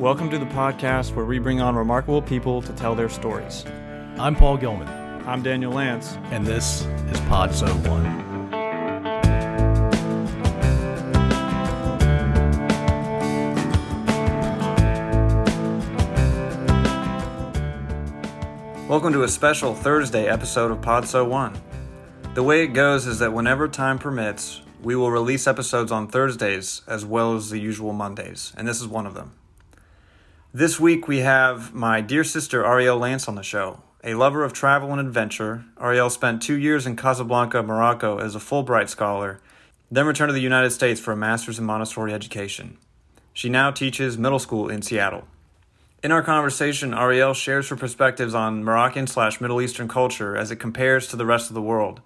Welcome to the podcast where we bring on remarkable people to tell their stories. I'm Paul Gilman, I'm Daniel Lance. and this is Pod So One. Welcome to a special Thursday episode of Pod So One. The way it goes is that whenever time permits, we will release episodes on Thursdays as well as the usual Mondays, and this is one of them. This week we have my dear sister Ariel Lance on the show. A lover of travel and adventure, Ariel spent two years in Casablanca, Morocco as a Fulbright scholar, then returned to the United States for a master's in Montessori education. She now teaches middle school in Seattle. In our conversation, Ariel shares her perspectives on Moroccan slash Middle Eastern culture as it compares to the rest of the world.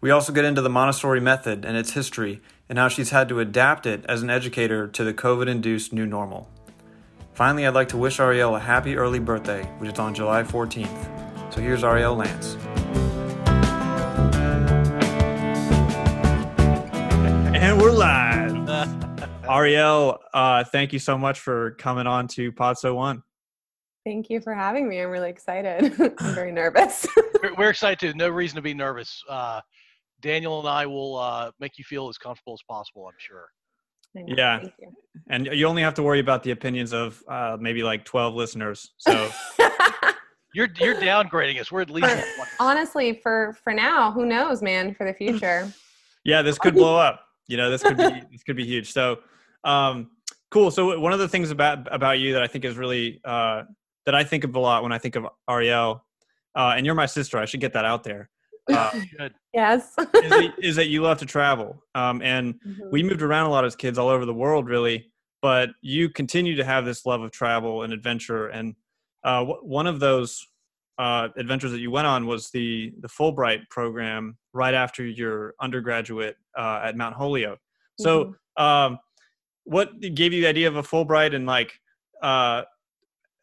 We also get into the Montessori method and its history and how she's had to adapt it as an educator to the COVID induced new normal. Finally, I'd like to wish Ariel a happy early birthday, which is on July 14th. So here's Ariel Lance. And we're live. Ariel, uh, thank you so much for coming on to Pod So One. Thank you for having me. I'm really excited. I'm very nervous. we're, we're excited too. No reason to be nervous. Uh, Daniel and I will uh, make you feel as comfortable as possible. I'm sure. I Yeah. Thank you. And you only have to worry about the opinions of uh, maybe like 12 listeners. So You're you're downgrading us. We're at least. at 20. Honestly, for for now, who knows, man? For the future. yeah, this could blow up. You know, this could be this could be huge. So um, cool. So one of the things about about you that I think is really uh, that I think of a lot when I think of Ariel, uh, and you're my sister. I should get that out there. Uh, yes. is, that, is that you love to travel, um, and Mhm. we moved around a lot as kids all over the world, really. But you continue to have this love of travel and adventure, and uh, w- one of those uh, adventures that you went on was the the Fulbright program right after your undergraduate uh, at Mount Holyoke. So, um, what gave you the idea of a Fulbright, and like, uh,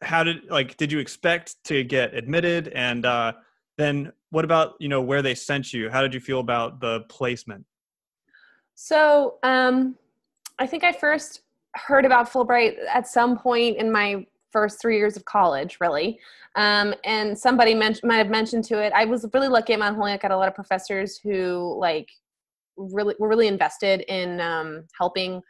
how did like did you expect to get admitted, and uh, then what about you know where they sent you? How did you feel about the placement? So, um, I think I first heard about Fulbright at some point in my first three years of college, really. Um, and somebody men- might have mentioned to it. I was really lucky at Mount Holyoke. I had a lot of professors who like really were really invested in um, helping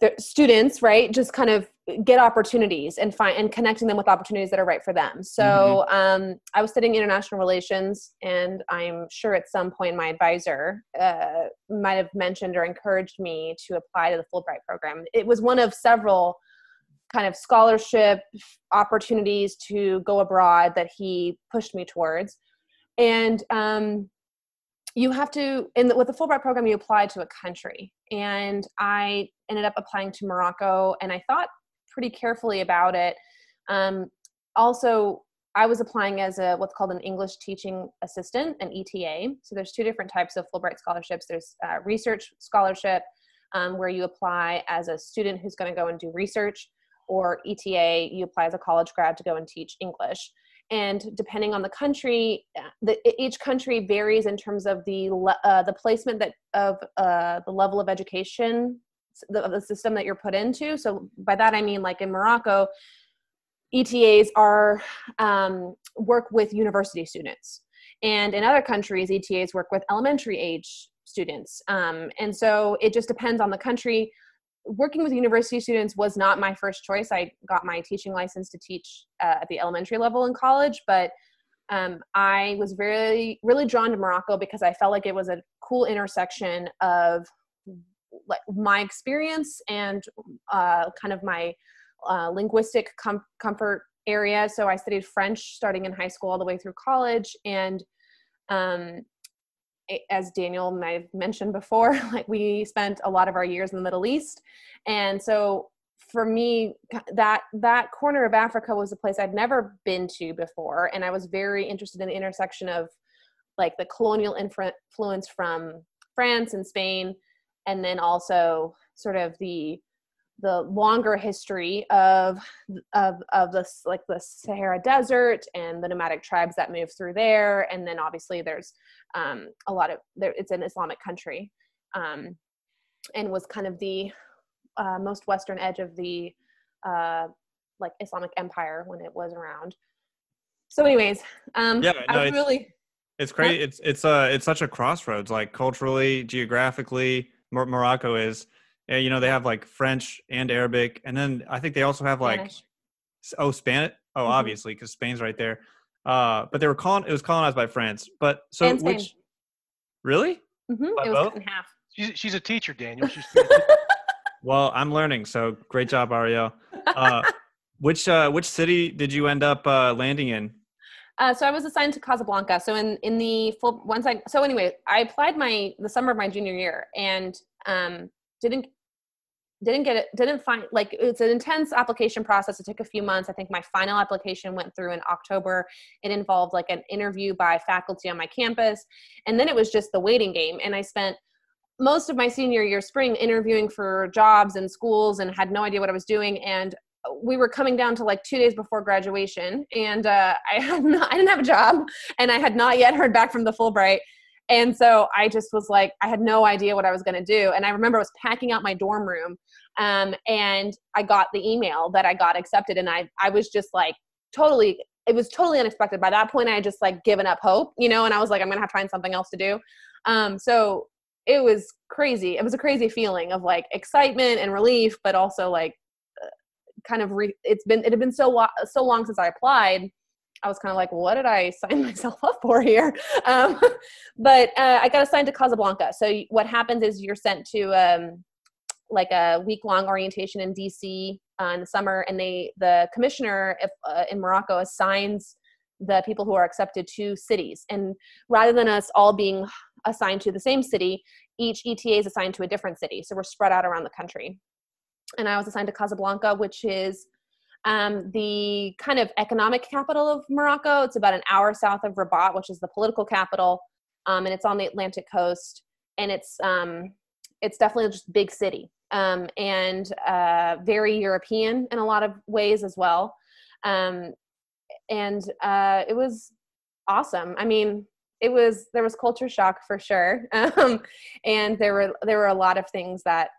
the students, right? Just kind of get opportunities and find and connecting them with opportunities that are right for them. So um, I was studying international relations, and I'm sure at some point my advisor uh, might have mentioned or encouraged me to apply to the Fulbright program. It was one of several kind of scholarship opportunities to go abroad that he pushed me towards, and um, you have to in the, with the Fulbright program you apply to a country, and I ended up applying to Morocco, and I thought pretty carefully about it. Um, also, I was applying as a what's called an English teaching assistant, an ETA. So there's two different types of Fulbright scholarships. There's a research scholarship, um, where you apply as a student who's going to go and do research, or ETA, you apply as a college grad to go and teach English. And depending on the country, uh, the, each country varies in terms of the uh, the placement that of uh, the level of education the, the system that you're put into. So by that I mean like in Morocco, ETAs are um, work with university students, and in other countries, ETAs work with elementary age students. Um, and so it just depends on the country. Working with university students was not my first choice. I got my teaching license to teach uh, at the elementary level in college, but um, I was very really drawn to Morocco because I felt like it was a cool intersection of like my experience and uh, kind of my uh, linguistic com- comfort area. So I studied French starting in high school all the way through college, and um, as Daniel might have mentioned before, like we spent a lot of our years in the Middle East, and so for me that that corner of Africa was a place I'd never been to before, and I was very interested in the intersection of like the colonial influence from France and Spain and then also sort of the the longer history of of of this like the Sahara Desert and the nomadic tribes that move through there, and then obviously there's um, a lot of there. It's an Islamic country, um, and was kind of the uh, most western edge of the uh, like Islamic Empire when it was around. So, anyways, um, Yeah, no, was it's- really It's great. It's it's uh it's such a crossroads, like culturally, geographically. Mor- Morocco is, yeah, you know, they have like French and Arabic, and then I think they also have like Spanish. s- oh Spanish. Oh, Mhm. obviously, because Spain's right there. Uh, but they were colon. It was colonized by France. But so And Spain. which really? Mhm, By it was both? cut in half. She's, she's a teacher, Daniel. She's Well, I'm learning. So great job, Ariel. Uh, which uh, which city did you end up uh, landing in? Uh, so I was assigned to Casablanca. So in in the full once I so anyway, I applied my the summer of my junior year and um, didn't didn't get it didn't find like it's an intense application process. It took a few months. I think my final application went through in October. It involved like an interview by faculty on my campus, and then it was just the waiting game. And I spent most of my senior year spring interviewing for jobs and schools and had no idea what I was doing and we were coming down to like two days before graduation and uh, i had not i didn't have a job and i had not yet heard back from the fulbright and so i just was like i had no idea what i was going to do and i remember i was packing out my dorm room um, and i got the email that i got accepted and i i was just like totally it was totally unexpected. By that point i had just like given up hope you know and i was like i'm to have to find something else to do um, so it was crazy it was a crazy feeling of like excitement and relief but also like kind of re- it's been it had been so so long since I applied. I was kind of like, what did I sign myself up for here? Um, but uh, I got assigned to Casablanca. So what happens is you're sent to um, like a week long orientation in DC uh, in the summer, and they the commissioner if, uh, in Morocco assigns the people who are accepted to cities, and rather than us all being assigned to the same city, each ETA is assigned to a different city. So we're spread out around the country and I was assigned to Casablanca, which is um, the kind of economic capital of Morocco. It's about an hour south of Rabat, which is the political capital, um, and it's on the Atlantic coast. And it's um, it's definitely just big city um, and uh, very European in a lot of ways as well. Um, and uh, it was awesome. I mean, it was there was culture shock for sure, um, and there were there were a lot of things that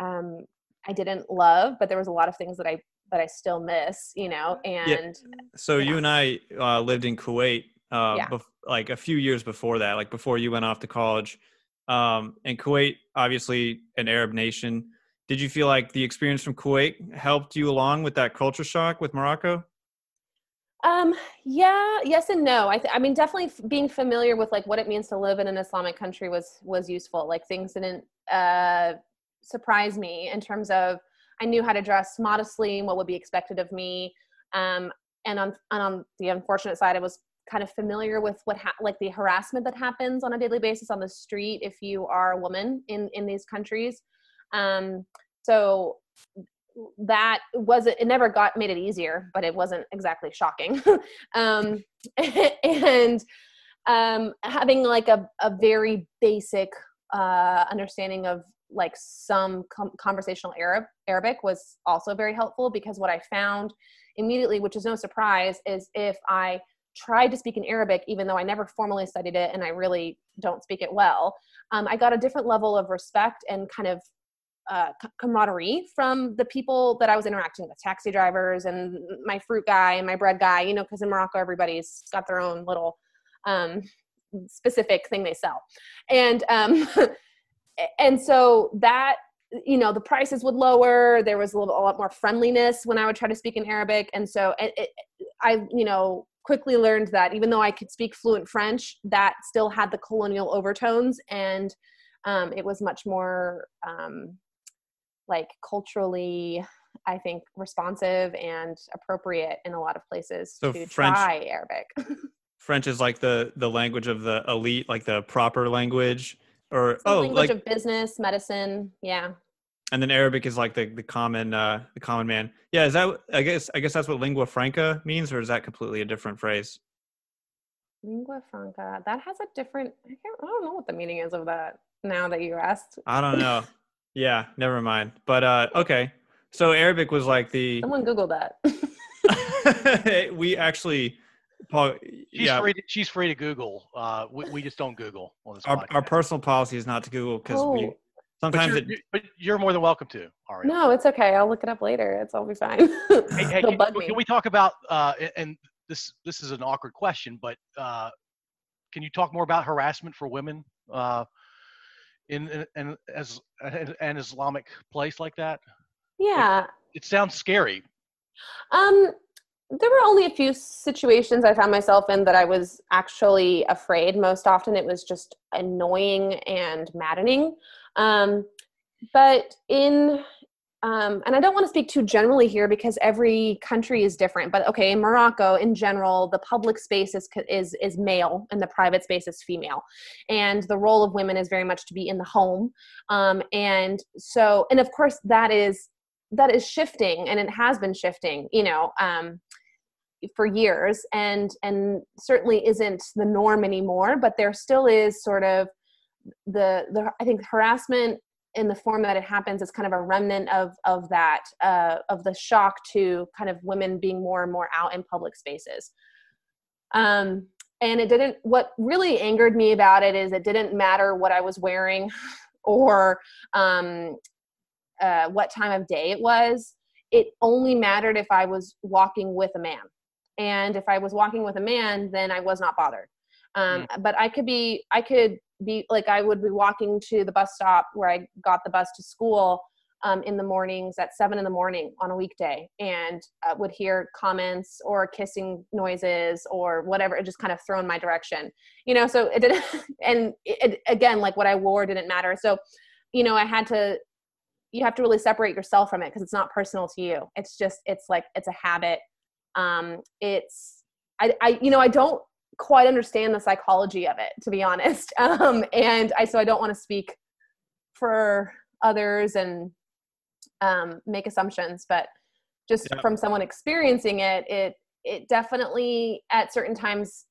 um, I didn't love, but there was a lot of things that I that I still miss, you know. And yeah. So Yeah. you and I uh, lived in Kuwait, uh, Yeah. bef- like a few years before that, like before you went off to college. Um, and Kuwait, obviously an Arab nation. Did you feel like the experience from Kuwait helped you along with that culture shock with Morocco? um, yeah, yes and no. I th- I mean, definitely f- being familiar with like what it means to live in an Islamic country was was useful. Like things didn't uh, surprise me in terms of I knew how to dress modestly and what would be expected of me. Um, and on and on the unfortunate side, I was kind of familiar with what ha- like the harassment that happens on a daily basis on the street if you are a woman in in these countries. Um, so that wasn't it never got made it easier but it wasn't exactly shocking um and um having like a, a very basic uh understanding of like some com- conversational arab arabic was also very helpful because what i found immediately which is no surprise is if i tried to speak in arabic even though i never formally studied it and i really don't speak it well um, i got a different level of respect and kind of uh, camaraderie from the people that I was interacting with, taxi drivers and my fruit guy and my bread guy, you know, because in Morocco, everybody's got their own little um, specific thing they sell. And, um, and so that, you know, the prices would lower. There was a, little, a lot more friendliness when I would try to speak in Arabic. And so it, it, I, you know, quickly learned that even though I could speak fluent French, that still had the colonial overtones and um, it was much more um, like culturally i think responsive and appropriate in a lot of places So to French- try arabic French is like the the language of the elite, like the proper language, or the oh, language like, of business medicine yeah and then Arabic is like the the common uh the common man. Yeah, is that? I guess I guess that's what lingua franca means, or is that completely a different phrase? lingua franca that has a different i, can't, I don't know what the meaning is of that now that you asked I don't know. yeah, never mind. But uh okay. So Arabic was like the someone google that we actually Paul, She's yeah, free. To, she's free to Google. Uh, we, we just don't Google on this our, podcast. our personal policy is not to Google because we Oh. But Sometimes you're, it, but you're more than welcome to. Ariel. No, it's okay. I'll look it up later. It's all be fine. Hey, hey, can, can we talk about uh, and this this is an awkward question, but uh, can you talk more about harassment for women uh, in, in, in as an, an Islamic place like that? yeah. It sounds scary. Um, there were only a few situations I found myself in that I was actually afraid. Most often, it was just annoying and maddening. Um, but in um, and I don't want to speak too generally here because every country is different. But okay, in Morocco, in general, the public space is is is male and the private space is female, and the role of women is very much to be in the home. Um, and so, and of course, that is that is shifting, and it has been shifting. You know. Um, for years and and certainly isn't the norm anymore but there still is sort of the the i think harassment in the form that it happens is kind of a remnant of of that uh, of the shock to kind of women being more and more out in public spaces. Um and it didn't what really angered me about it is it didn't matter what i was wearing or um uh, what time of day it was. It only mattered if i was walking with a man and if i was walking with a man then i was not bothered. Um, but i could be i could be like i would be walking to the bus stop where i got the bus to school um, in the mornings at seven in the morning on a weekday and uh, would hear comments or kissing noises or whatever it just kind of thrown my direction you know so it didn't and it, again like what i wore didn't matter. So you know i had to you have to really separate yourself from it because it's not personal to you. It's just it's like it's a habit um it's I, I you know i don't quite understand the psychology of it to be honest um and i so i don't want to speak for others and um make assumptions but just Yeah. from someone experiencing it it it definitely at certain times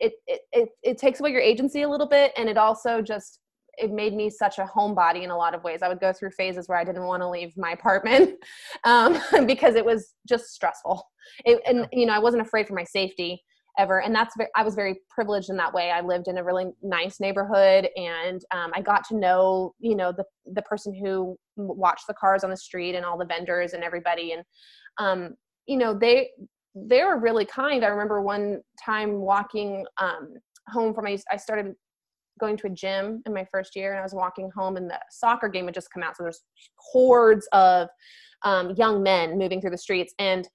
it, it it it takes away your agency a little bit and it also just it made me such a homebody in a lot of ways. I would go through phases where I didn't want to leave my apartment um, because it was just stressful. It, and you know, I wasn't afraid for my safety ever, and that's I was very privileged in that way. I lived in a really nice neighborhood, and um, I got to know you know the the person who watched the cars on the street and all the vendors and everybody, and um, you know they they were really kind. I remember one time walking um, home from I, I started going to a gym in my first year and I was walking home and the soccer game had just come out. So there's hordes of um, young men moving through the streets and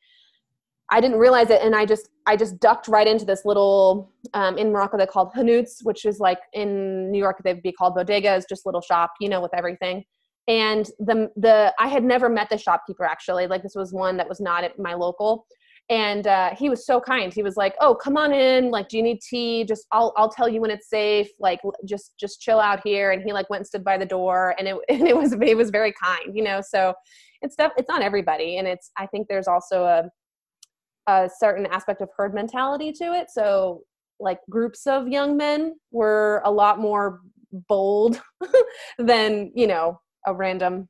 I didn't realize it. And I just, I just ducked right into this little, um, in Morocco, they called hanouts, which is like in New York, they'd be called bodegas, just little shop, you know, with everything. And the, the, I had never met the shopkeeper actually. Like this was one that was not at my local and uh, he was so kind. He was like oh come on in. Like do you need tea? Just i'll i'll tell you when it's safe. Like just just chill out here. And he like went and stood by the door and it and it was it was very kind you know? So it's def- it's not everybody and it's i think there's also a a certain aspect of herd mentality to it. So like groups of young men were a lot more bold than you know a random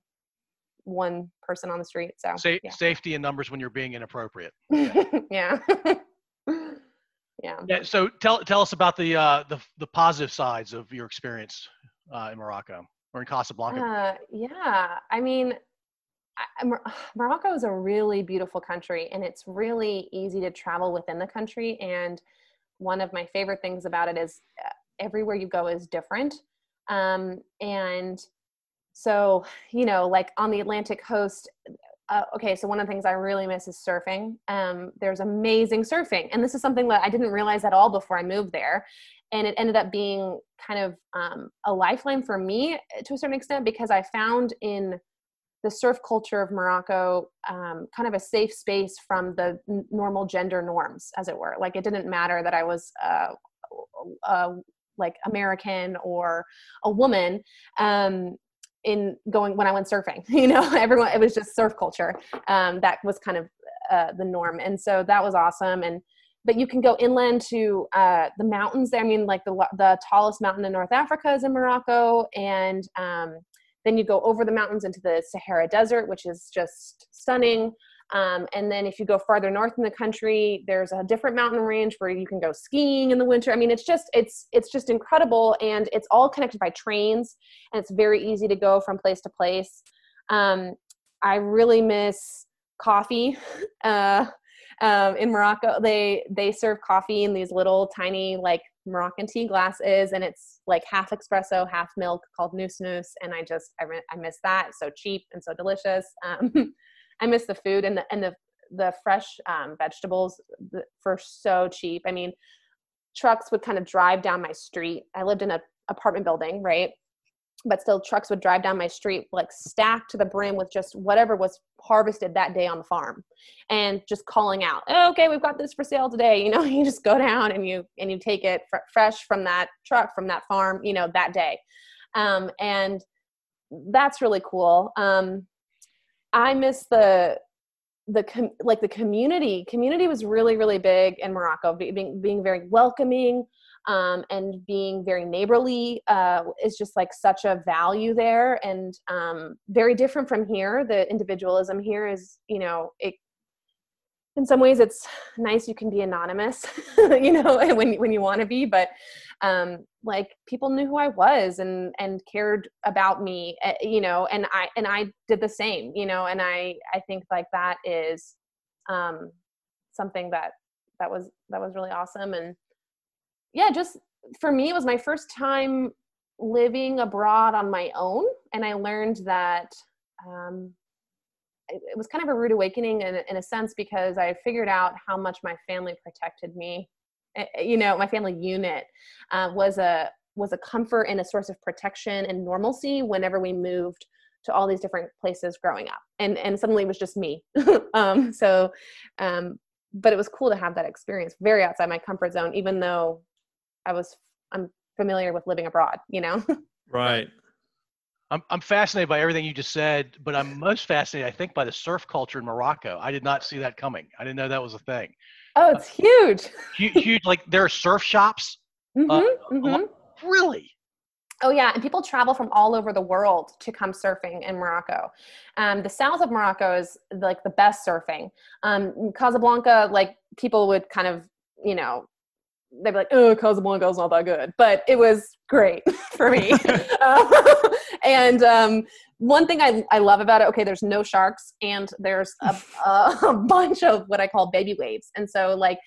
one person on the street so Sa- yeah. Safety in numbers when you're being inappropriate. yeah. yeah. Yeah. So tell tell us about the uh, the the positive sides of your experience uh, in Morocco or in Casablanca. Uh, yeah. I mean, I, Mor- Morocco is a really beautiful country and it's really easy to travel within the country. And one of my favorite things about it is uh, everywhere you go is different. Um, and so, you know, like on the Atlantic coast, uh, okay, so one of the things I really miss is surfing. Um, there's amazing surfing. And this is something that I didn't realize at all before I moved there. And it ended up being kind of um, a lifeline for me uh, to a certain extent because I found in the surf culture of Morocco um, kind of a safe space from the n- normal gender norms, as it were. Like it didn't matter that I was uh, uh, like American or a woman. Um, in going when I went surfing, you know, everyone it was just surf culture. Um, that was kind of uh, the norm, and so that was awesome. And but you can go inland to uh, the mountains. there. I mean, like the the tallest mountain in North Africa is in Morocco, and um, then you go over the mountains into the Sahara Desert, which is just stunning. Um, and then if you go farther north in the country, there's a different mountain range where you can go skiing in the winter. I mean, it's just it's it's just incredible, and it's all connected by trains, and it's very easy to go from place to place. Um, I really miss coffee. Uh, um, in Morocco, they they serve coffee in these little tiny like Moroccan tea glasses, and it's like half espresso, half milk, called nous nous. And I just I, I miss that. It's so cheap and so delicious. Um, I miss the food and the and the the fresh um, vegetables for so cheap. I mean, trucks would kind of drive down my street. I lived in an apartment building, right? But still, trucks would drive down my street, like stacked to the brim with just whatever was harvested that day on the farm, and just calling out, oh, "Okay, we've got this for sale today." You know, you just go down and you and you take it fr- fresh from that truck from that farm, you know, that day, um, and that's really cool. Um, I miss the the com- like the community. Community was really really big in Morocco, being being very welcoming um, and being very neighborly uh, is just like such a value there, and um, very different from here. The individualism here is you know it in some ways it's nice you can be anonymous you know when when you want to be but um like people knew who I was and and cared about me eh, you know and I and I did the same you know and I I think like that is um something that that was that was really awesome. And yeah just for me it was my first time living abroad on my own and I learned that um it was kind of a rude awakening in, in a sense because I figured out how much my family protected me you know my family unit uh, was a was a comfort and a source of protection and normalcy whenever we moved to all these different places growing up and and suddenly it was just me um, so um, but it was cool to have that experience very outside my comfort zone even though i was i'm familiar with living abroad you know right I'm, I'm fascinated by everything you just said, but I'm most fascinated, I think, by the surf culture in Morocco. I did not see that coming. I didn't know that was a thing. Oh, it's huge. huge, huge. Like there are surf shops. Mm-hmm, uh, mm-hmm. Really? Oh yeah, and people travel from all over the world to come surfing in Morocco. Um, the south of Morocco is like the best surfing. Um, Casablanca, like people would kind of, you know, they'd be like, "Oh, Casablanca's not that good," but it was great for me. uh, and um, one thing I, I love about it, okay, there's no sharks and there's a, a bunch of what I call baby waves. And so like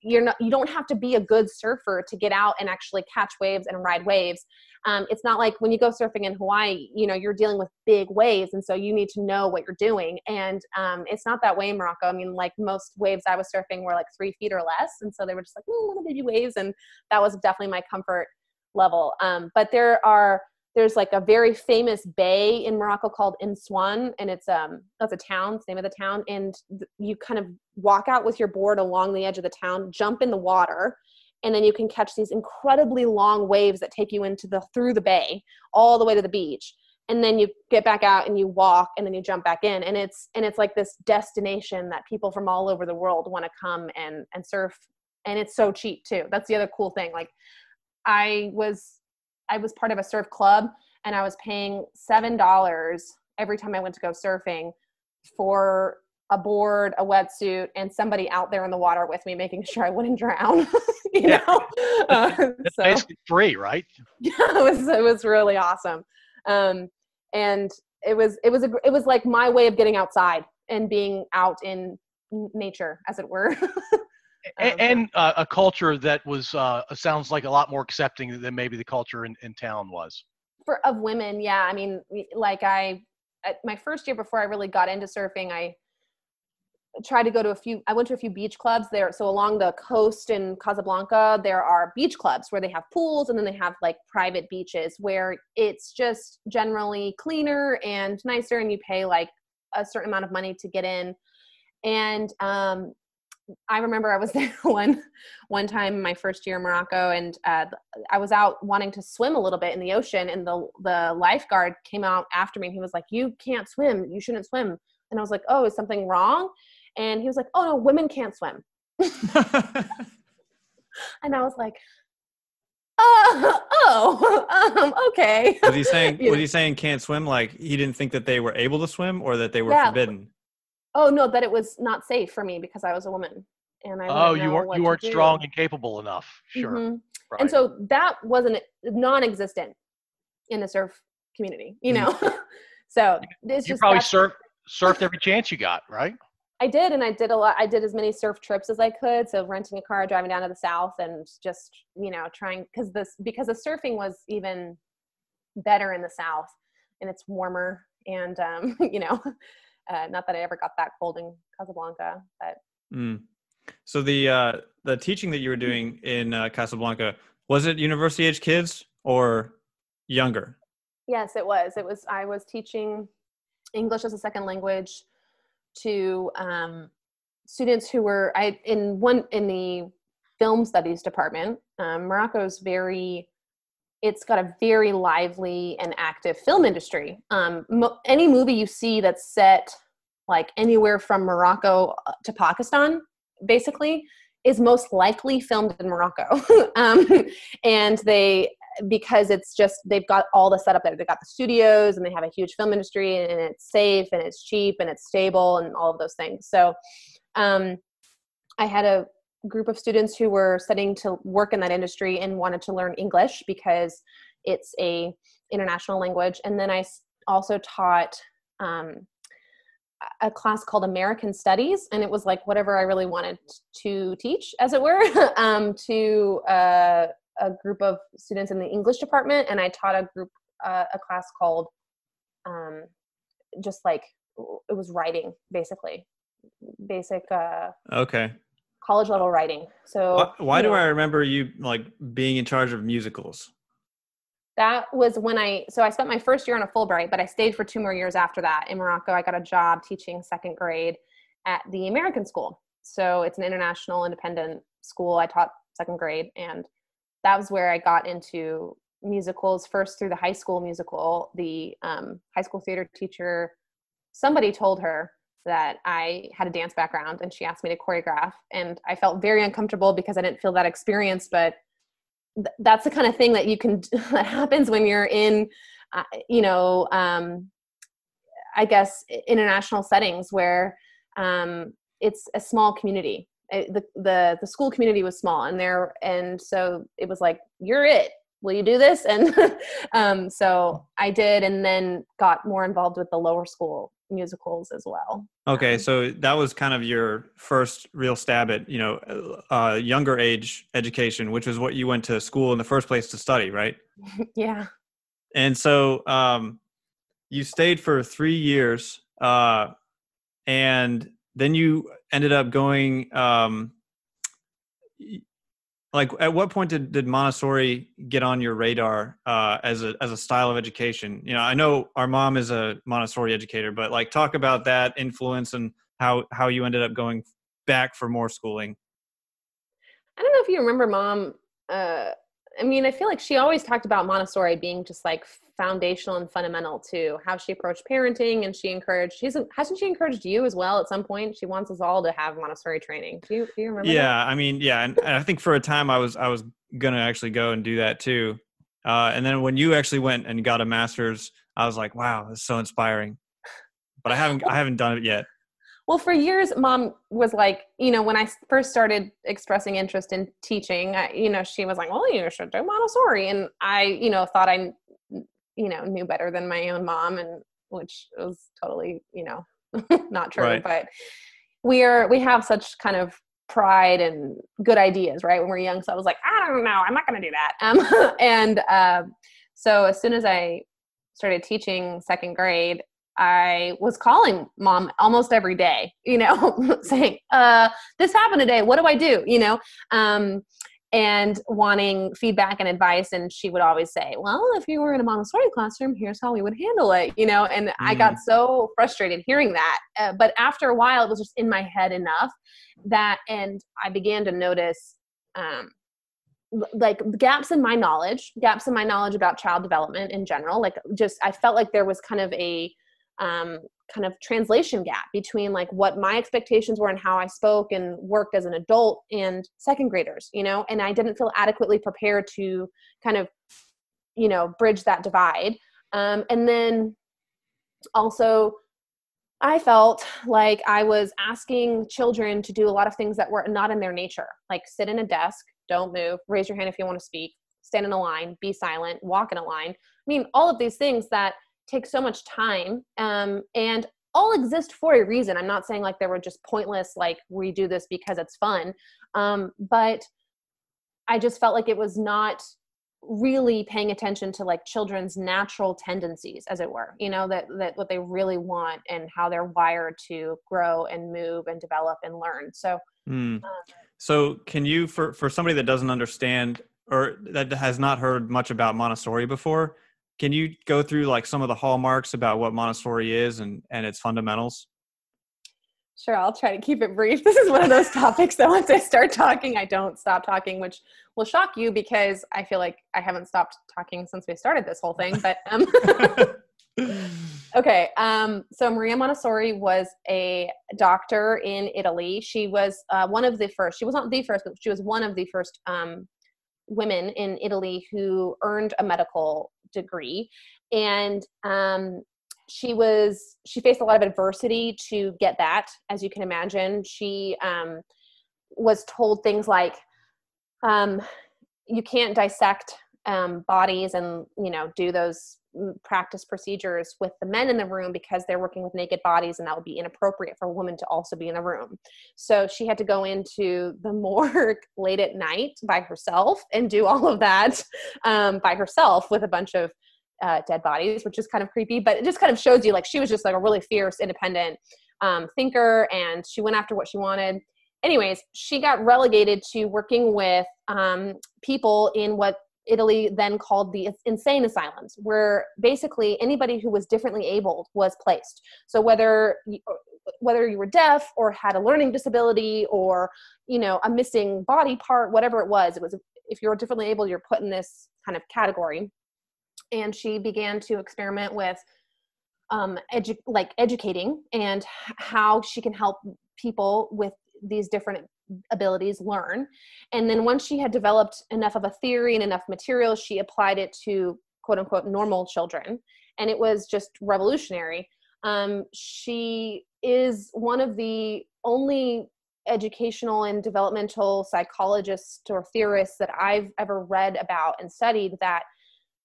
you're not you don't have to be a good surfer to get out and actually catch waves and ride waves. Um, it's not like when you go surfing in Hawaii, you know, you're dealing with big waves, and so you need to know what you're doing. And um, it's not that way in Morocco. I mean, like most waves I was surfing were like three feet or less, and so they were just like little baby waves, and that was definitely my comfort level. Um, but there are there's like a very famous bay in Morocco called Imsouane, and it's um that's a town, it's the name of the town, and th- you kind of walk out with your board along the edge of the town, jump in the water, and then you can catch these incredibly long waves that take you into the through the bay all the way to the beach and then you get back out and you walk and then you jump back in and it's and it's like this destination that people from all over the world want to come and and surf and it's so cheap too. That's the other cool thing like i was I was part of a surf club and I was paying seven dollars every time I went to go surfing for a board, a wetsuit, and somebody out there in the water with me, making sure I wouldn't drown. you yeah. know, uh, it's so, basically free, right? Yeah, it was it was really awesome, um, and it was it was a, it was like my way of getting outside and being out in nature, as it were. And, and uh, a culture that was uh, sounds like a lot more accepting than maybe the culture in, in town was. For of women yeah i mean like i my first year before i really got into surfing i tried to go to a few i went to a few beach clubs there. So along the coast in casablanca there are beach clubs where they have pools and then they have like private beaches where it's just generally cleaner and nicer and you pay like a certain amount of money to get in. And um, I remember I was there one one time my first year in Morocco, and uh, I was out wanting to swim a little bit in the ocean, and the the lifeguard came out after me, and he was like, "You can't swim. You shouldn't swim." And I was like, "Oh, is something wrong?" And he was like, "Oh no, women can't swim." and I was like, uh, oh, um, okay. Was he saying? was he saying can't swim? Like he didn't think that they were able to swim, or that they were yeah. forbidden? Oh no that it was not safe for me because i was a woman and i Oh, you weren't you weren't do. strong and capable enough. Sure. Mhm. Right. and so that wasn't non-existent in the surf community you know so it's Mm. you just probably surfed surfed every chance you got, right? I did, and I did a lot. I did as many surf trips as I could. So renting a car, driving down to the south, and just you know trying because this because the surfing was even better in the south, and it's warmer, and um, you know, uh, not that I ever got that cold in Casablanca, but Mm. So the uh, the teaching that you were doing in uh, Casablanca was it university age kids or younger? yes, it was. It was. I was teaching English as a second language to um, students who were I in one in the film studies department. Um, Morocco's very it's got a very lively and active film industry. Um, mo- any movie you see that's set like anywhere from Morocco uh, to Pakistan, basically, is most likely filmed in Morocco. um, and they because it's just they've got all the setup there. They've got the studios and they have a huge film industry and it's safe and it's cheap and it's stable and all of those things. So um, I had a group of students who were studying to work in that industry and wanted to learn English because it's a international language. And then I also taught um, a class called American Studies, and it was like whatever I really wanted to teach, as it were, um, to uh, a group of students in the English department. And I taught a group uh, a class called um, just like it was writing, basically, basic uh, Okay. College level writing. So Why, why do know, I remember you like being in charge of musicals? that was when I so I spent my first year on a Fulbright, but I stayed for two more years after that in Morocco. I got a job teaching second grade at the American School. So it's an international independent school. I taught second grade, and that was where I got into musicals first through the high school musical. The um, high school theater teacher, somebody told her that I had a dance background, and she asked me to choreograph, and I felt very uncomfortable because I didn't feel that experience, but th- that's the kind of thing that you can that happens when you're in uh, you know um, i guess international settings where um, it's a small community. Uh, the, the the school community was small and there and so it was like you're it. Will you do this? And um, so i did and then got more involved with the lower school musicals as well Okay, Um, so that was kind of your first real stab at you know uh, younger age education, which is what you went to school in the first place to study, right? yeah And so um, you stayed for three years, uh, and then you ended up going. Um, like, at what point did, did Montessori get on your radar uh, as a as a style of education? You know, I know our mom is a Montessori educator, but like, talk about that influence and how how you ended up going back for more schooling. I don't know if you remember mom. Uh, I mean, I feel like she always talked about Montessori being just like foundational and fundamental to how she approached parenting, and she encouraged. She's hasn't she encouraged you as well at some point? She wants us all to have Montessori training. Do you do you remember? that? Yeah, I mean, yeah, and, and I think for a time I was I was gonna actually go and do that too, uh, and then when you actually went and got a master's, I was like, wow, that's so inspiring. But I haven't I haven't done it yet. Well, for years, mom was like, you know, when I first started expressing interest in teaching, I, you know, she was like, well, you should do Montessori. And I, you know, thought I, you know, knew better than my own mom, and which was totally, you know, not true. Right. But we are, we have such kind of pride and good ideas, right? When we're young. So I was like, I don't know, I'm not going to do that. Um, and um, so as soon as I started teaching second grade, I was calling mom almost every day, you know, saying, uh, this happened today. What do I do? You know, um, and wanting feedback and advice. And she would always say, well, if you were in a Montessori classroom, here's how we would handle it, you know, and I got so frustrated hearing that. Uh, but after a while, it was just in my head enough that, and I began to notice, um, like gaps in my knowledge gaps in my knowledge about child development in general like just i felt like there was kind of a um, kind of translation gap between like what my expectations were and how I spoke and worked as an adult and second graders, you know, and I didn't feel adequately prepared to kind of, you know, bridge that divide. Um, and then also, I felt like I was asking children to do a lot of things that were not in their nature, like sit in a desk, don't move, raise your hand if you want to speak, stand in a line, be silent, walk in a line. I mean, all of these things that take so much time um, and all exist for a reason. I'm not saying like they were just pointless, like we do this because it's fun. Um, but I just felt like it was not really paying attention to like children's natural tendencies as it were you know that that what they really want and how they're wired to grow and move and develop and learn so mm. so can you for for somebody that doesn't understand or that has not heard much about montessori before can you go through like some of the hallmarks about what montessori is and and its fundamentals Sure, I'll try to keep it brief. This is one of those topics that once I start talking, I don't stop talking, which will shock you because I feel like I haven't stopped talking since we started this whole thing. But um, okay, um, so Maria Montessori was a doctor in Italy. She was uh, one of the first. She was not the first, but she was one of the first um, women in Italy who earned a medical degree, and um, she was she faced a lot of adversity to get that as you can imagine. She um, was told things like um, you can't dissect um, bodies and you know do those practice procedures with the men in the room because they're working with naked bodies and that would be inappropriate for a woman to also be in the room so she had to go into the morgue late at night by herself and do all of that um, by herself with a bunch of uh, dead bodies, which is kind of creepy, but it just kind of shows you like she was just like a really fierce, independent um, thinker and she went after what she wanted. Anyways, she got relegated to working with um, people in what Italy then called the insane asylums, where basically anybody who was differently abled was placed. So whether you, whether you were deaf or had a learning disability or you know a missing body part, whatever it was, it was if you're differently able, you're put in this kind of category and she began to experiment with um, edu- like educating and how she can help people with these different abilities learn. And then once she had developed enough of a theory and enough material she applied it to quote unquote normal children. And it was just revolutionary. Um, she is one of the only educational and developmental psychologists or theorists that i've ever read about and studied that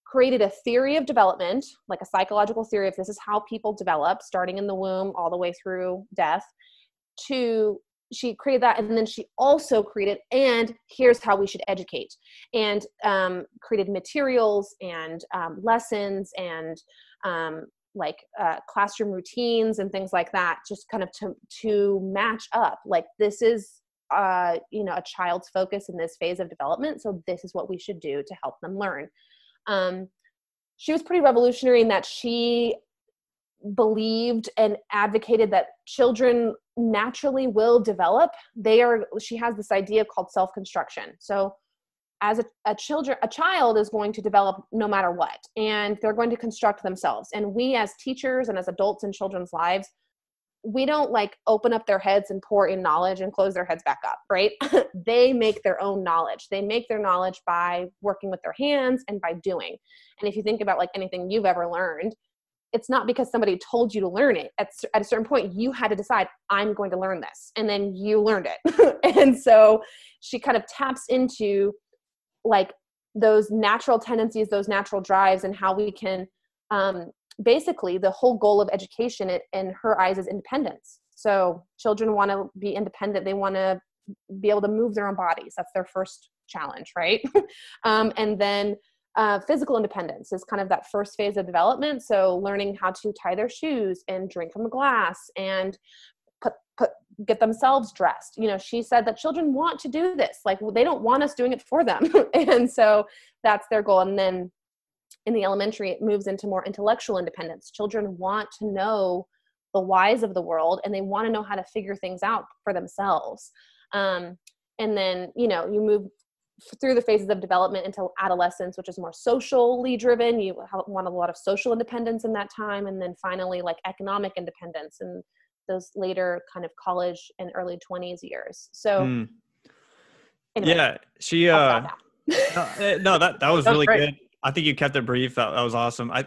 created a theory of development, like a psychological theory of this is how people develop, starting in the womb all the way through death, to she created that and then she also created and here's how we should educate. And um, created materials and um, lessons and um, like uh, classroom routines and things like that just kind of to to match up. Like this is uh, you know a child's focus in this phase of development so this is what we should do to help them learn. Um, she was pretty revolutionary in that she believed and advocated that children naturally will develop they are she has this idea called self-construction so as a, a children a child is going to develop no matter what and they're going to construct themselves and we as teachers and as adults in children's lives we don't like open up their heads and pour in knowledge and close their heads back up, right? they make their own knowledge. They make their knowledge by working with their hands and by doing. And if you think about like anything you've ever learned, it's not because somebody told you to learn it. At, at a certain point, you had to decide, I'm going to learn this. And then you learned it. and so she kind of taps into like those natural tendencies, those natural drives, and how we can um, basically the whole goal of education in her eyes is independence so children want to be independent they want to be able to move their own bodies that's their first challenge right um, and then uh, physical independence is kind of that first phase of development. So learning how to tie their shoes and drink from a glass and put, put get themselves dressed. You know she said that children want to do this. Like they don't want us doing it for them. And so that's their goal. And then in the elementary it moves into more intellectual independence. Children want to know the whys of the world and they want to know how to figure things out for themselves. Um, and then you know you move through the phases of development into adolescence which is more socially driven you want a lot of social independence in that time and then finally like economic independence and those later kind of college and early 20s years so mm. anyway, yeah she uh no, eh, no, that that was, that was really great. good I think you kept it brief. That, that was awesome. I,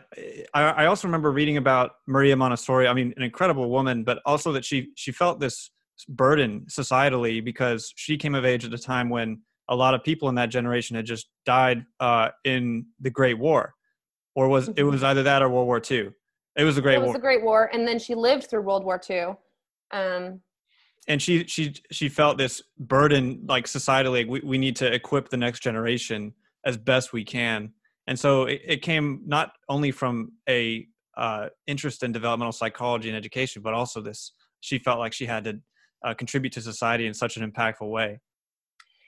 I, I also remember reading about Maria Montessori. I mean, an incredible woman, but also that she she felt this burden societally because she came of age at a time when a lot of people in that generation had just died uh, in the Great War, or was it was either that or World War II. It was the Great War. it was War. the Great War, and then she lived through World War II. Um, and she she she felt this burden like societally we, we need to equip the next generation as best we can and so it, it came not only from a uh, interest in developmental psychology and education but also this she felt like she had to uh, contribute to society in such an impactful way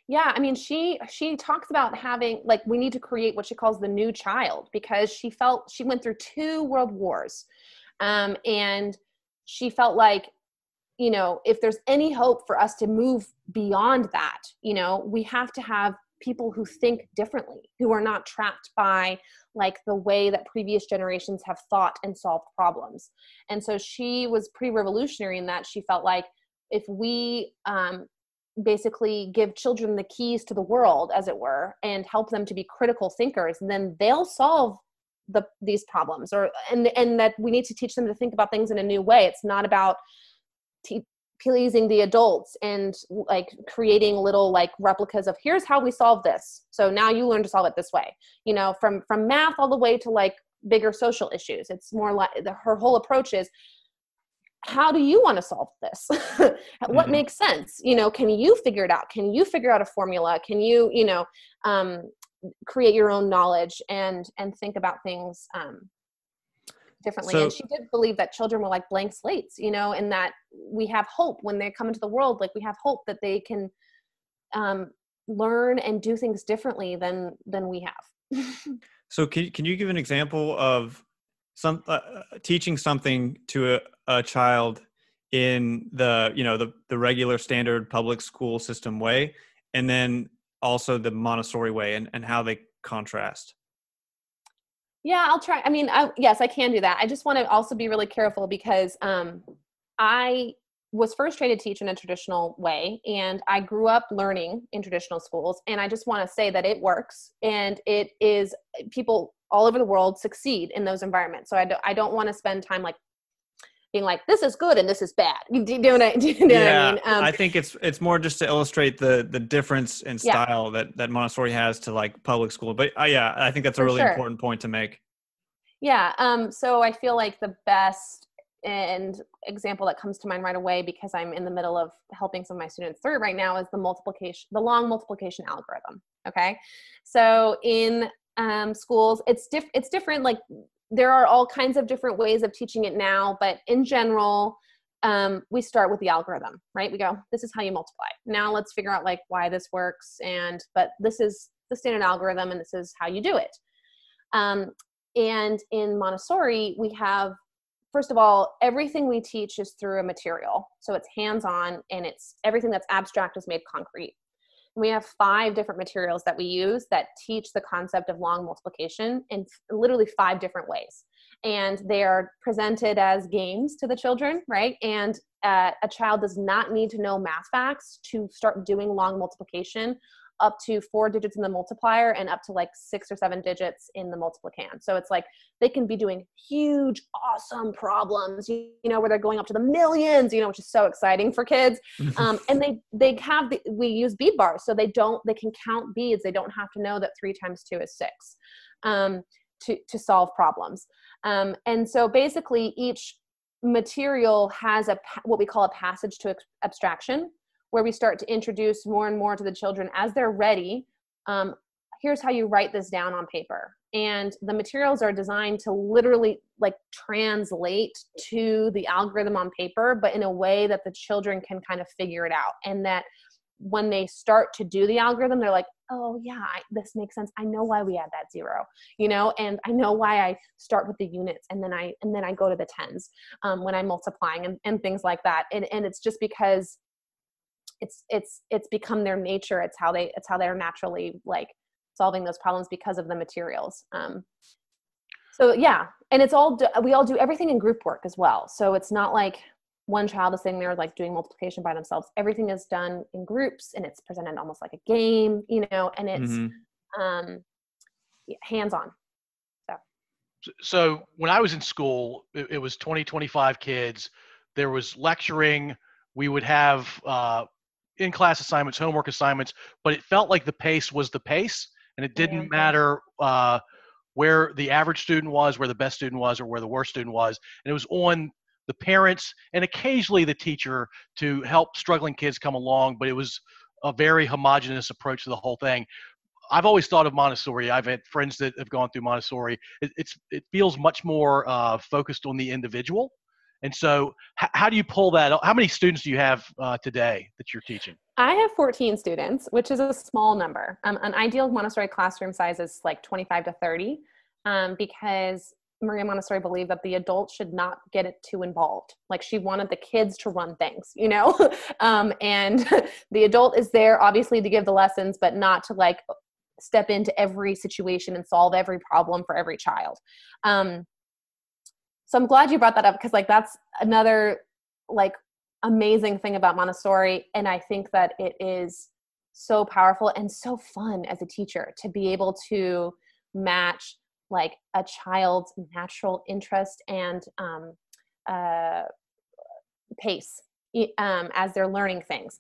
yeah i mean she she talks about having like we need to create what she calls the new child because she felt she went through two world wars um, and she felt like you know if there's any hope for us to move beyond that you know we have to have people who think differently who are not trapped by like the way that previous generations have thought and solved problems. And so she was pretty revolutionary in that she felt like if we um, basically give children the keys to the world as it were and help them to be critical thinkers and then they'll solve the these problems or and and that we need to teach them to think about things in a new way. It's not about te- pleasing the adults and like creating little like replicas of here's how we solve this. So now you learn to solve it this way. You know from from math all the way to like bigger social issues. It's more like the, her whole approach is how do you want to solve this? What mm-hmm. makes sense? You know can you figure it out? Can you figure out a formula? Can you you know um, create your own knowledge and and think about things um, differently? So, and she did believe that children were like blank slates you know and that we have hope when they come into the world like we have hope that they can um, learn and do things differently than than we have. So can, can you give an example of some uh, uh, teaching something to a, a child in the you know the the regular standard public school system way and then also the montessori way and, and how they contrast yeah, I'll try. I mean, I, yes, I can do that. I just want to also be really careful because um, I was first trained to teach in a traditional way and I grew up learning in traditional schools. And I just want to say that it works and it is people all over the world succeed in those environments. So I don't, I don't want to spend time like being like this is good and this is bad. Do you know what I, do you know yeah, what I mean? Um, I think it's it's more just to illustrate the the difference in style yeah. that that Montessori has to like public school. But uh, yeah, I think that's a really sure. important point to make. Yeah. Um. So I feel like the best and example that comes to mind right away because I'm in the middle of helping some of my students through right now is the multiplication, the long multiplication algorithm. Okay. So in um, schools, it's diff- it's different. Like there are all kinds of different ways of teaching it now, but in general, um, we start with the algorithm, right? We go, this is how you multiply. Now let's figure out like why this works, and but this is the standard algorithm, and this is how you do it. Um, and in Montessori, we have first of all, everything we teach is through a material, so it's hands-on, and it's everything that's abstract is made concrete we have five different materials that we use that teach the concept of long multiplication in literally five different ways. And they are presented as games to the children right? And uh, a child does not need to know math facts to start doing long multiplication up to four digits in the multiplier and up to like six or seven digits in the multiplicand. So it's like they can be doing huge, awesome problems, you, know, where they're going up to the millions, you know, which is so exciting for kids. Um, and they they have the, we use bead bars, so they don't they can count beads. They don't have to know that three times two is six um, to to solve problems. Um, and so basically, each material has a what we call a passage to abstraction where we start to introduce more and more to the children as they're ready um, here's how you write this down on paper. And the materials are designed to literally like translate to the algorithm on paper but in a way that the children can kind of figure it out. And that when they start to do the algorithm they're like oh yeah I, this makes sense. I know why we add that zero you know? And i know why i start with the units and then i and then i go to the tens um, when i'm multiplying and, and things like that. And, and it's just because it's it's it's become their nature it's how they it's how they're naturally like solving those problems because of the materials um so yeah and it's all do, we all do everything in group work as well so it's not like one child is sitting there like doing multiplication by themselves everything is done in groups and it's presented almost like a game you know and it's mm-hmm. um hands on So when I was in school, it, it was 20, 25 kids. There was lecturing. We would have uh, in class assignments, homework assignments, but it felt like the pace was the pace, and it didn't Yeah. matter uh, where the average student was, where the best student was, or where the worst student was. And it was on the parents and occasionally the teacher to help struggling kids come along, but it was a very homogenous approach to the whole thing. I've always thought of Montessori. I've had friends that have gone through Montessori. It, it's it feels much more uh, focused on the individual. And so, h- how do you pull that? How many students do you have uh, today that you're teaching? I have 14 students, which is a small number. Um, an ideal Montessori classroom size is like 25 to 30, um, because Maria Montessori believed that the adult should not get it too involved. Like she wanted the kids to run things, you know, um, and the adult is there obviously to give the lessons, but not to like step into every situation and solve every problem for every child. Um, so I'm glad you brought that up because like that's another like amazing thing about Montessori. And I think that it is so powerful and so fun as a teacher to be able to match like a child's natural interest and um, uh, pace um, as they're learning things.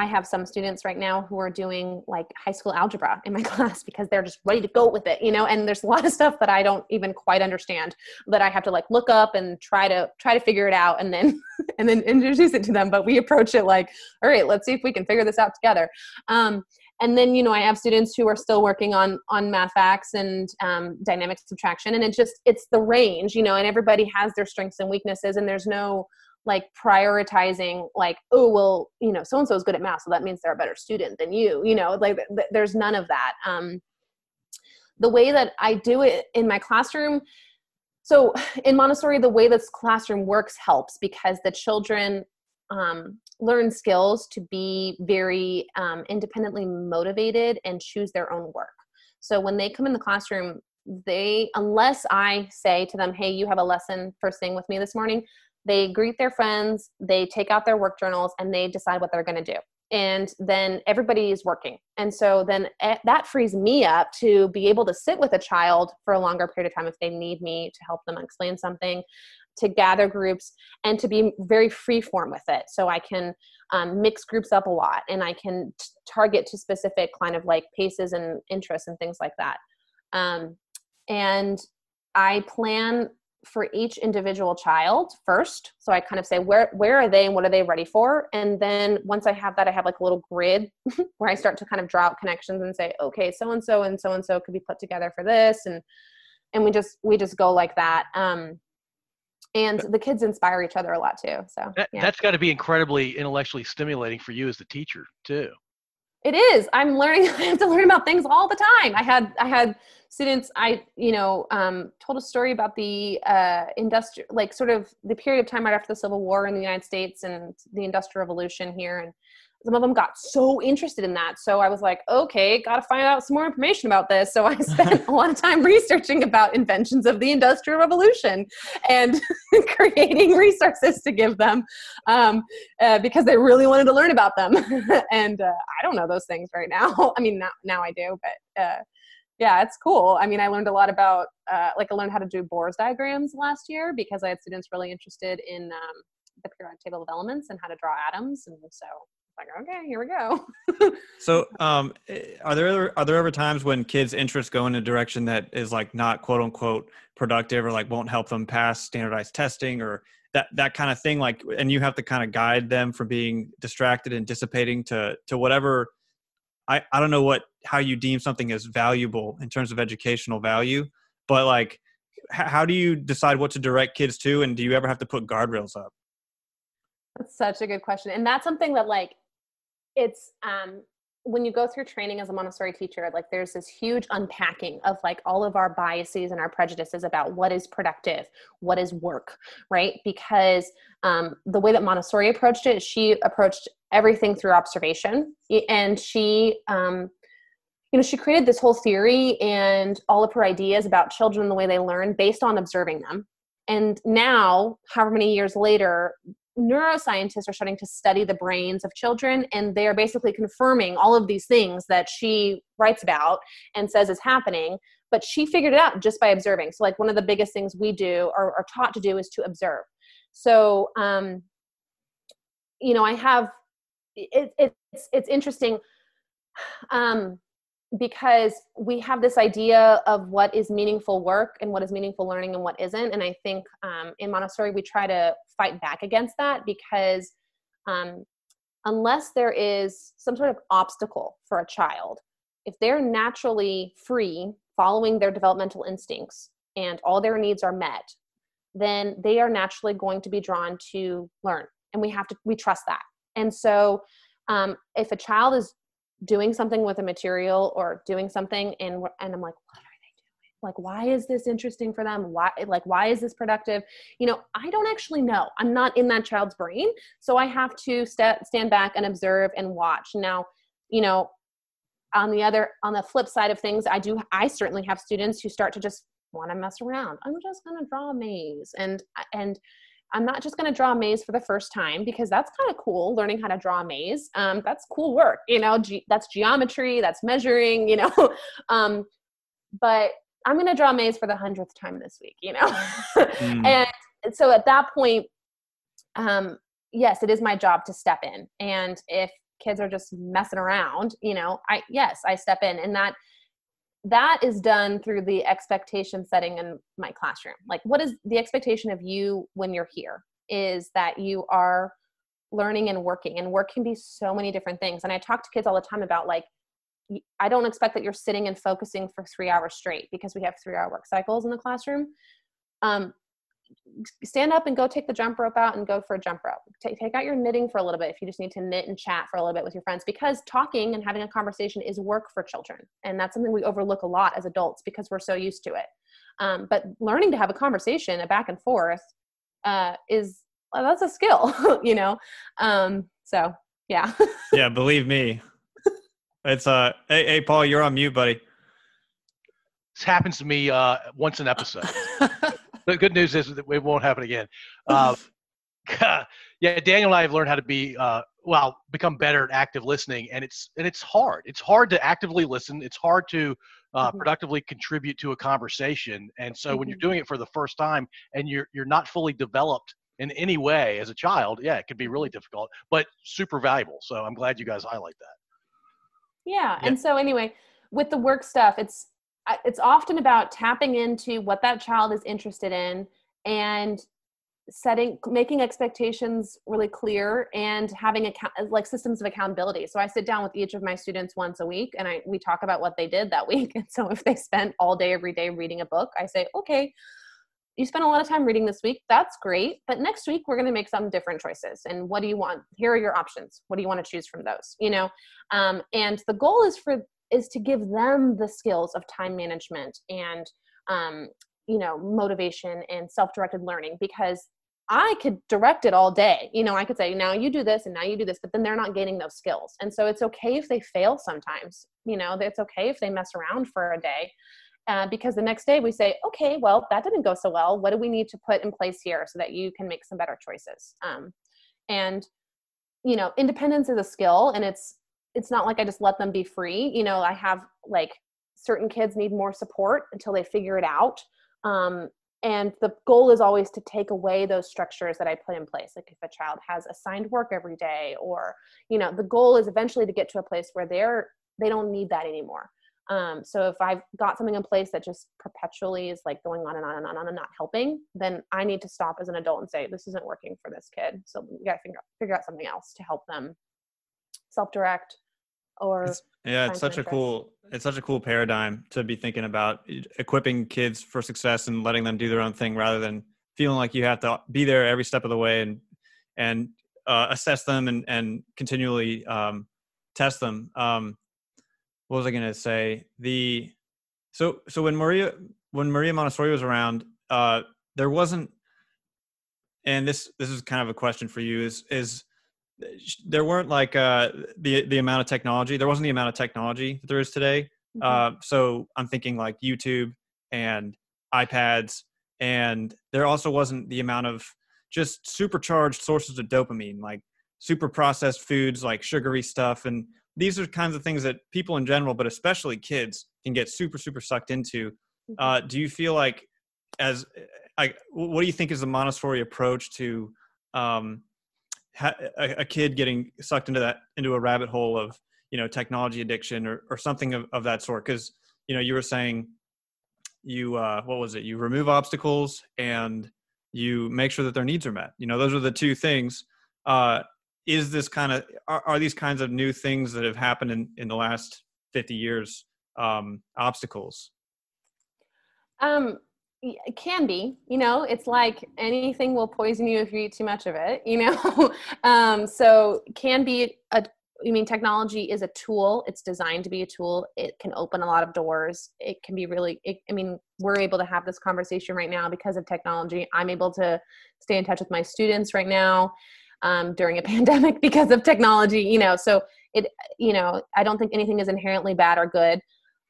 I have some students right now who are doing like high school algebra in my class because they're just ready to go with it, you know, and there's a lot of stuff that I don't even quite understand that I have to like look up and try to try to figure it out and then and then introduce it to them. But we approach it like, all right, let's see if we can figure this out together. Um, and then you know I have students who are still working on on math facts and um, dynamic subtraction, and it just it's the range, you know, and everybody has their strengths and weaknesses, and there's no like prioritizing like oh well you know so and so is good at math so that means they're a better student than you you know like th- th- there's none of that. Um the way that i do it in my classroom so in montessori the way this classroom works helps because the children um, learn skills to be very um, independently motivated and choose their own work. So when they come in the classroom they unless i say to them hey you have a lesson first thing with me this morning they greet their friends they take out their work journals and they decide what they're going to do. And then everybody is working. And so then eh, that frees me up to be able to sit with a child for a longer period of time if they need me to help them explain something to gather groups and to be very free form with it. So i can um, mix groups up a lot and i can t- target to specific kind of like paces and interests and things like that. Um, and i plan for each individual child first. So i kind of say where where are they and what are they ready for? And then once i have that i have like a little grid where i start to kind of draw out connections and say okay so and so and so and so could be put together for this. And and we just we just go like that. Um and the kids inspire each other a lot too. So That, yeah. That's got to be incredibly intellectually stimulating for you as the teacher too. It is. I'm learning. I have to learn about things all the time. I had I had students. I you know um, told a story about the uh, industrial, like sort of the period of time right after the Civil War in the United States and the Industrial Revolution here, and some of them got so interested in that. So I was like, okay, got to find out some more information about this. So I spent a lot of time researching about inventions of the Industrial Revolution and creating resources to give them um, uh, because they really wanted to learn about them. and uh, I don't know those things right now. I mean, now, now I do, but uh, yeah, it's cool. I mean, I learned a lot about, uh, like, I learned how to do Bohr's diagrams last year because I had students really interested in um, the periodic table of elements and how to draw atoms. And so, like, okay, here we go. So, um, eh, are there ever, are there ever times when kids' interests go in a direction that is like not quote unquote productive or like won't help them pass standardized testing or that that kind of thing? Like, and you have to kind of guide them from being distracted and dissipating to to whatever. I I don't know what how you deem something as valuable in terms of educational value, but like, h- how do you decide what to direct kids to, and do you ever have to put guardrails up? That's such a good question. And that's something that like it's um when you go through training as a Montessori teacher, like there's this huge unpacking of like all of our biases and our prejudices about what is productive, what is work, right? Because um, the way that Montessori approached it, she approached everything through observation, and she, um, you know, she created this whole theory and all of her ideas about children and the way they learn based on observing them. And now, however many years later, neuroscientists are starting to study the brains of children and they are basically confirming all of these things that she writes about and says is happening but she figured it out just by observing. So like one of the biggest things we do or are taught to do is to observe. So um you know i have it, it's it's interesting. Um because we have this idea of what is meaningful work and what is meaningful learning and what isn't. And i think um, in montessori we try to fight back against that because um, unless there is some sort of obstacle for a child if they're naturally free following their developmental instincts and all their needs are met then they are naturally going to be drawn to learn. And we have to we trust that. And so um, if a child is doing something with a material or doing something and and I'm like what are they doing? Like why is this interesting for them? Why like why is this productive? You know I don't actually know. I'm not in that child's brain. So I have to st- stand back and observe and watch. Now you know on the other on the flip side of things I do I certainly have students who start to just want to mess around. I'm just going to draw a maze and and I'm not just going to draw a maze for the first time because that's kind of cool learning how to draw a maze. Um, that's cool work, you know, ge- that's geometry, that's measuring, you know. um, but I'm going to draw a maze for the hundredth time this week, you know. mm. And so at that point, um, yes, it is my job to step in. And if kids are just messing around, you know, I, yes, I step in and that that is done through the expectation setting in my classroom. Like, what is the expectation of you when you're here? Is that you are learning and working, and work can be so many different things. And I talk to kids all the time about like, I don't expect that you're sitting and focusing for three hours straight because we have three hour work cycles in the classroom. Um, stand up and go take the jump rope out and go for a jump rope. Take, take out your knitting for a little bit if you just need to knit and chat for a little bit with your friends because talking and having a conversation is work for children. And that's something we overlook a lot as adults because we're so used to it. Um, but learning to have a conversation, a back and forth, uh, is well, that's a skill, you know? Um, so yeah. yeah, believe me. It's uh hey, hey Paul, you're on mute, buddy. This happens to me uh once an episode. the good news is that it won't happen again. Uh, yeah, Daniel and I have learned how to be uh, well, become better at active listening, and it's and it's hard. It's hard to actively listen. It's hard to uh, mm-hmm. productively contribute to a conversation. And so when you're mm-hmm. doing it for the first time and you're you're not fully developed in any way as a child, yeah, it can be really difficult, but super valuable. So I'm glad you guys highlight that. Yeah, yeah. and so anyway, with the work stuff, it's it's often about tapping into what that child is interested in and setting making expectations really clear and having account like systems of accountability. So i sit down with each of my students once a week and i we talk about what they did that week. And so if they spent all day every day reading a book i say okay you spent a lot of time reading this week. That's great. But next week we're going to make some different choices. And what do you want? Here are your options. What do you want to choose from those? You know? Um, and the goal is for is to give them the skills of time management and um, you know motivation and self-directed learning because i could direct it all day. You know i could say now you do this and now you do this but then they're not gaining those skills. And so it's okay if they fail sometimes. You know it's okay if they mess around for a day uh, because the next day we say okay well that didn't go so well. What do we need to put in place here so that you can make some better choices? Um, and you know independence is a skill and it's it's not like I just let them be free. You know, I have like certain kids need more support until they figure it out. Um, and the goal is always to take away those structures that I put in place. Like if a child has assigned work every day, or you know, the goal is eventually to get to a place where they're they don't need that anymore. Um, so if I've got something in place that just perpetually is like going on and on and on and not helping, then I need to stop as an adult and say this isn't working for this kid. So we got to figure out, figure out something else to help them self-direct or it's, yeah it's such a cool it's such a cool paradigm to be thinking about equipping kids for success and letting them do their own thing rather than feeling like you have to be there every step of the way and and uh, assess them and and continually um, test them. Um, what was i going to say? The so so when maria when maria montessori was around uh, there wasn't and this this is kind of a question for you is is there weren't like uh, the the amount of technology. There wasn't the amount of technology that there is today. Mm-hmm. Uh, so I'm thinking like YouTube and iPads, and there also wasn't the amount of just supercharged sources of dopamine, like super processed foods, like sugary stuff, and these are kinds of things that people in general, but especially kids, can get super super sucked into. Mm-hmm. Uh, do you feel like, as I, what do you think is the Montessori approach to um, ha- a, a kid getting sucked into that into a rabbit hole of you know technology addiction or or something of, of that sort? Because you know you were saying you uh, what was it? You remove obstacles and you make sure that their needs are met. You know those are the two things. Uh, is this kind of are, are these kinds of new things that have happened in in the last 50 years um, obstacles? Um, it can be, you know, it's like anything will poison you if you eat too much of it, you know? um, so can be a, I mean, technology is a tool. It's designed to be a tool. It can open a lot of doors. It can be really, it, I mean, we're able to have this conversation right now because of technology. I'm able to stay in touch with my students right now um, during a pandemic because of technology, you know, so it, you know, I don't think anything is inherently bad or good.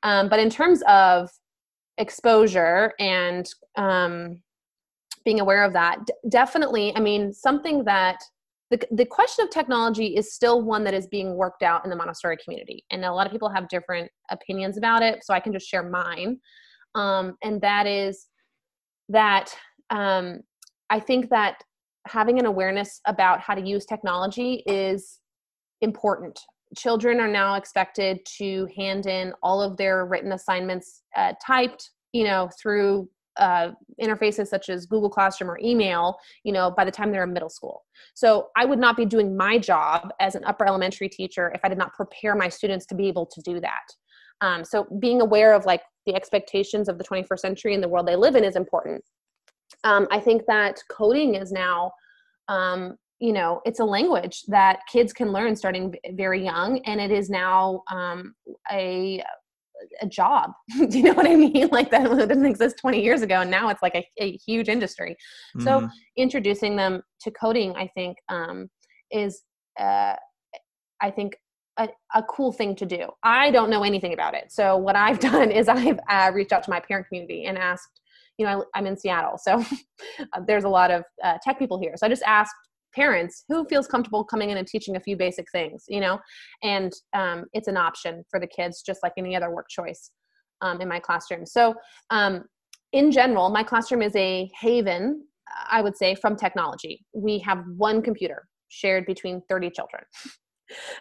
Um, but in terms of exposure and um, being aware of that, d- definitely, I mean, something that the, the question of technology is still one that is being worked out in the Montessori community. And a lot of people have different opinions about it. So I can just share mine. Um, and that is that um, I think that having an awareness about how to use technology is important. Children are now expected to hand in all of their written assignments uh, typed, you know, through uh, interfaces such as Google Classroom or email, you know, by the time they're in middle school. So I would not be doing my job as an upper elementary teacher if I did not prepare my students to be able to do that. Um, so being aware of like the expectations of the 21st century and the world they live in is important. Um, I think that coding is now, um, you know, it's a language that kids can learn starting very young, and it is now um, a a job. Do you know what I mean? Like that didn't exist 20 years ago, and now it's like a, a huge industry. Mm-hmm. So introducing them to coding, I think, um, is uh, I think a, a, cool thing to do. I don't know anything about it, so what I've done is I've uh, reached out to my parent community and asked. You know, I, am in Seattle, so there's a lot of uh, tech people here. So I just asked parents who feels comfortable coming in and teaching a few basic things you know? And um, it's an option for the kids just like any other work choice um, in my classroom. So um, in general my classroom is a haven i would say from technology. We have one computer shared between 30 children.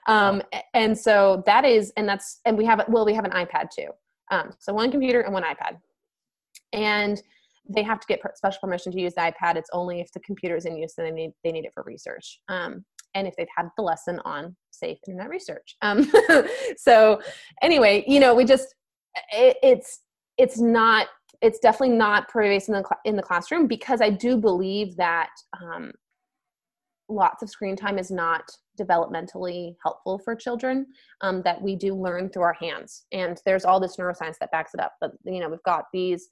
Um, and so that is and that's and we have well we have an ipad too. Um, so one computer and one ipad. And they have to get special permission to use the iPad. It's only if the computer is in use and they need they need it for research. Um, and if they've had the lesson on safe internet research. Um, so anyway, you know, we just it, it's it's not it's definitely not pervasive in the, in the classroom because I do believe that um, lots of screen time is not developmentally helpful for children um, that we do learn through our hands and there's all this neuroscience that backs it up but you know we've got these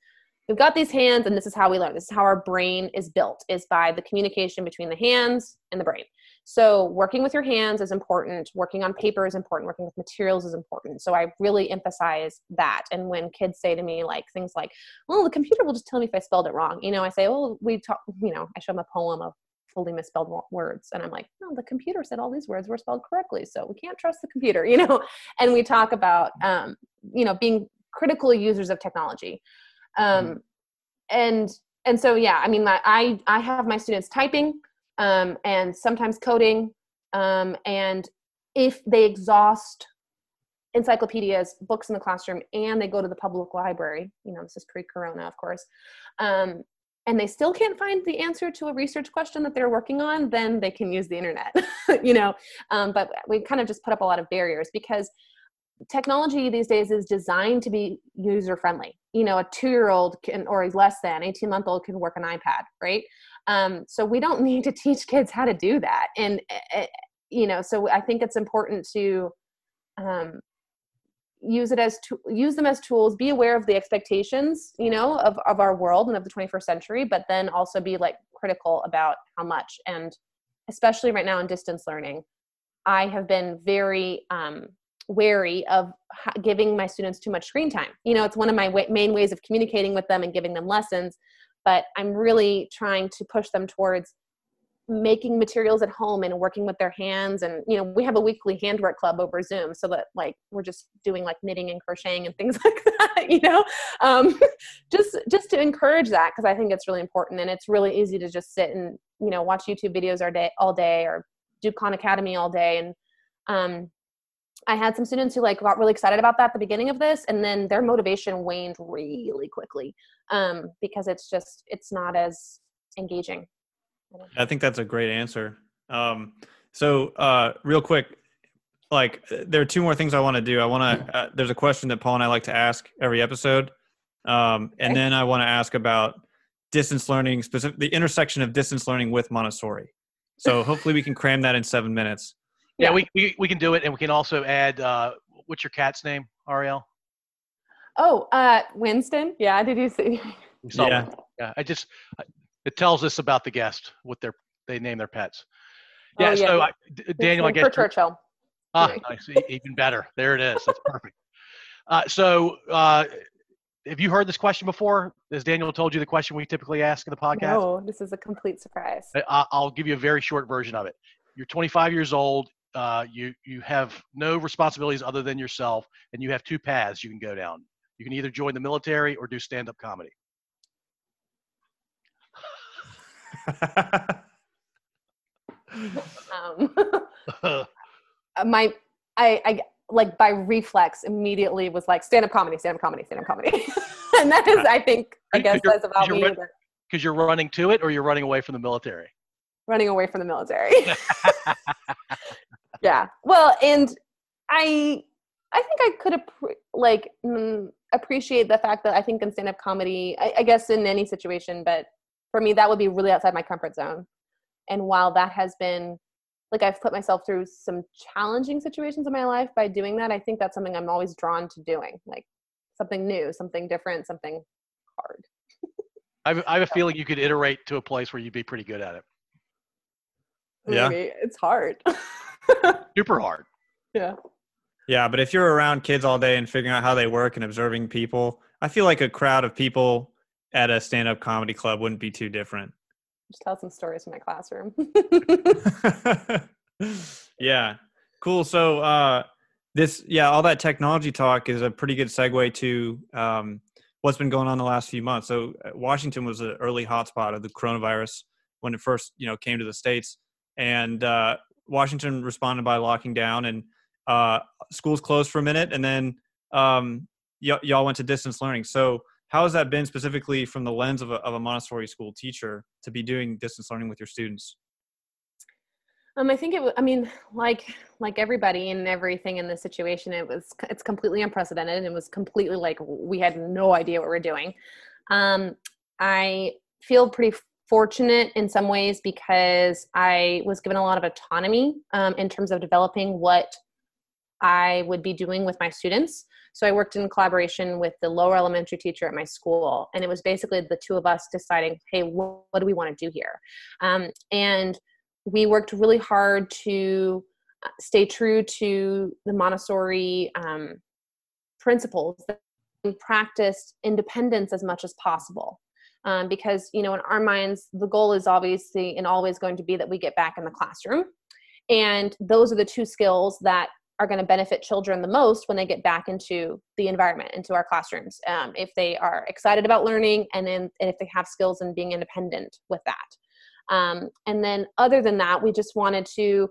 we've got these hands and this is how we learn. This is how our brain is built is by the communication between the hands and the brain. So working with your hands is important. Working on paper is important. Working with materials is important. So i really emphasize that. And when kids say to me like things like well the computer will just tell me if i spelled it wrong you know i say well we talk you know i show them a poem of fully misspelled words and i'm like no the computer said all these words were spelled correctly so we can't trust the computer you know? And we talk about um, you know being critical users of technology um, and and so yeah i mean i i have my students typing um, and sometimes coding um, and if they exhaust encyclopedias books in the classroom and they go to the public library you know this is pre-corona of course um, and they still can't find the answer to a research question that they're working on then they can use the internet you know? Um, but we kind of just put up a lot of barriers because technology these days is designed to be user friendly you know a two year old can or less than 18 month old can work an ipad right? Um, so we don't need to teach kids how to do that. And uh, you know so i think it's important to um, use it as to use them as tools be aware of the expectations you know of, of our world and of the 21st century but then also be like critical about how much. And especially right now in distance learning i have been very um, wary of giving my students too much screen time. You know, it's one of my w- main ways of communicating with them and giving them lessons, but I'm really trying to push them towards making materials at home and working with their hands. And you know we have a weekly handwork club over zoom so that like we're just doing like knitting and crocheting and things like that you know? Um, just just to encourage that because i think it's really important and it's really easy to just sit and you know watch youtube videos all day all day or do khan academy all day. And um, i had some students who like got really excited about that at the beginning of this and then their motivation waned really quickly um, because it's just it's not as engaging I think that's a great answer. Um, so, uh, real quick, like there are two more things I want to do. I want to. Uh, there's a question that Paul and I like to ask every episode, um, and then I want to ask about distance learning, specific the intersection of distance learning with Montessori. So hopefully we can cram that in seven minutes. Yeah, we, we we can do it, and we can also add. Uh, what's your cat's name, Ariel? Oh, uh, Winston. Yeah, did you see? Yeah. Yeah, I just it tells us about the guest what their they name their pets. Oh, Yeah, yeah, so yeah. I, D- Daniel, I For guess Churchill. ah, nice, even better. There it is. That's perfect. Uh, so, uh, have you heard this question before? Has Daniel told you the question we typically ask in the podcast? No, this is a complete surprise. I- I'll give you a very short version of it. You're 25 years old. Uh, you you have no responsibilities other than yourself, and you have two paths you can go down. You can either join the military or do stand-up comedy. Um, my, I, I like by reflex immediately was like stand up comedy, stand up comedy, stand up comedy, and that is, I think, I guess that's about you're me. right. that- Because you're running to it, or you're running away from the military. running away from the military. Yeah. Well, and I I think I could appre- like mm, appreciate the fact that I think in stand up comedy, I, I guess in any situation, but for me that would be really outside my comfort zone. And while that has been like I've put myself through some challenging situations in my life by doing that, I think that's something I'm always drawn to doing, like something new, something different, something hard. I have, I have a feeling you could iterate to a place where you'd be pretty good at it. Yeah. It's hard. Super hard. yeah. Yeah, but if you're around kids all day and figuring out how they work and observing people, I feel like a crowd of people at a stand-up comedy club wouldn't be too different. just tell some stories from my classroom. yeah, cool. So uh, this, yeah, all that technology talk is a pretty good segue to um, what's been going on the last few months. So uh, Washington was an early hotspot of the coronavirus when it first, you know, came to the states, and uh, Washington responded by locking down and uh, schools closed for a minute, and then um, y- y'all went to distance learning. So how has that been specifically from the lens of a, of a Montessori school teacher to be doing distance learning with your students? Um, I think it. I mean, like like everybody and everything in this situation, it was it's completely unprecedented. And it was completely like we had no idea what we are doing. Um, I feel pretty fortunate in some ways because I was given a lot of autonomy um, in terms of developing what I would be doing with my students. So I worked in collaboration with the lower elementary teacher at my school, and it was basically the two of us deciding, hey, what, what do we want to do here? Um, and we worked really hard to uh, stay true to the Montessori um, principles and practiced independence as much as possible. Um, because you know, in our minds, the goal is obviously and always going to be that we get back in the classroom, and those are the two skills that are going to benefit children the most when they get back into the environment, into our classrooms. Um, if they are excited about learning, and, then, and if they have skills in being independent with that. Um, and then other than that, we just wanted to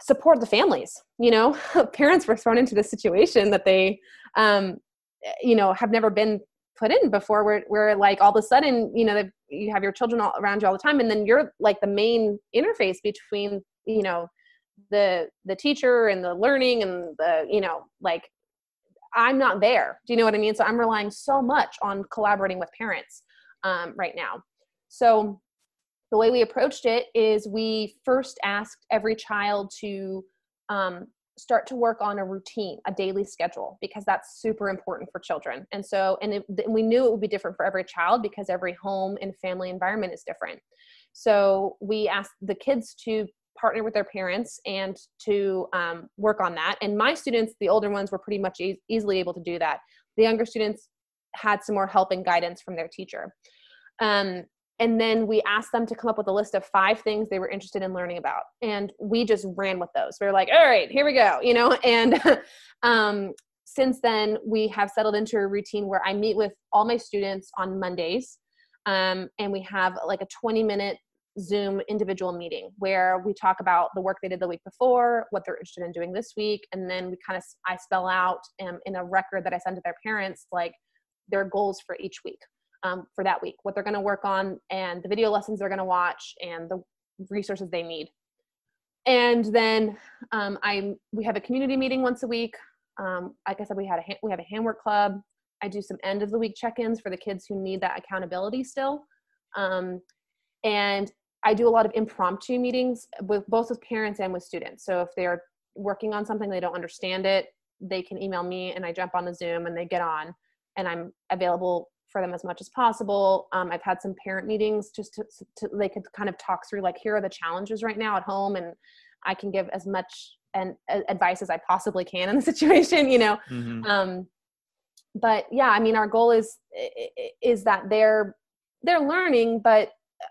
support the families. You know, parents were thrown into this situation that they, um, you know, have never been put in before. Where, where like all of a sudden, you know, you have your children all around you all the time, and then you're like the main interface between, you know, the the teacher and the learning and the, you know, like I'm not there. Do you know what I mean? So I'm relying so much on collaborating with parents um, right now. So the way we approached it is we first asked every child to um, start to work on a routine, a daily schedule, because that's super important for children. And so, and, it, we knew it would be different for every child because every home and family environment is different. So we asked the kids to partner with their parents and to um, work on that. And my students, the older ones, were pretty much e- easily able to do that. The younger students had some more help and guidance from their teacher. Um, and then we asked them to come up with a list of five things they were interested in learning about. And we just ran with those. We were like all right here we go you know? And um, since then we have settled into a routine where i meet with all my students on mondays um, and we have like a 20 minute zoom individual meeting where we talk about the work they did the week before what they're interested in doing this week and then we kind of i spell out um, in a record that i send to their parents like their goals for each week um, for that week, what they're going to work on, and the video lessons they're going to watch, and the resources they need. And then um, I we have a community meeting once a week. Um, like I said, we had a we have a handwork club. I do some end of the week check-ins for the kids who need that accountability still, um, and I do a lot of impromptu meetings with both with parents and with students. So if they're working on something they don't understand it, they can email me and I jump on the Zoom and they get on and I'm available for them as much as possible. Um, I've had some parent meetings just to, to, they could kind of talk through like here are the challenges right now at home, and I can give as much and uh, advice as I possibly can in the situation, you know. Mm-hmm. Um, but yeah, I mean, our goal is is that they're they're learning, but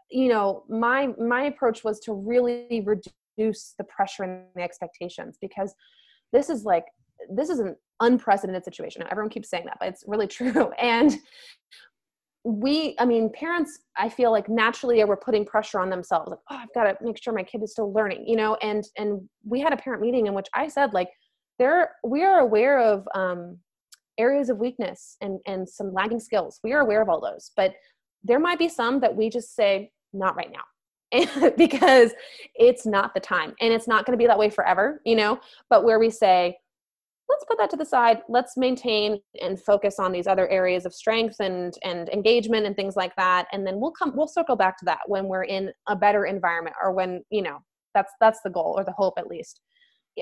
you know, my my approach was to really reduce the pressure and the expectations because this is like this is an unprecedented situation. Now, Everyone keeps saying that, but it's really true. And we, I mean, parents, I feel like naturally we're putting pressure on themselves. Like, oh, I've got to make sure my kid is still learning, you know. And and we had a parent meeting in which I said, like, there we are aware of um, areas of weakness and and some lagging skills. We are aware of all those, but there might be some that we just say not right now because it's not the time and it's not going to be that way forever you know but where we say let's put that to the side. Let's maintain and focus on these other areas of strength and and engagement and things like that. And then we'll come we'll circle back to that when we're in a better environment or when you know that's that's the goal or the hope at least.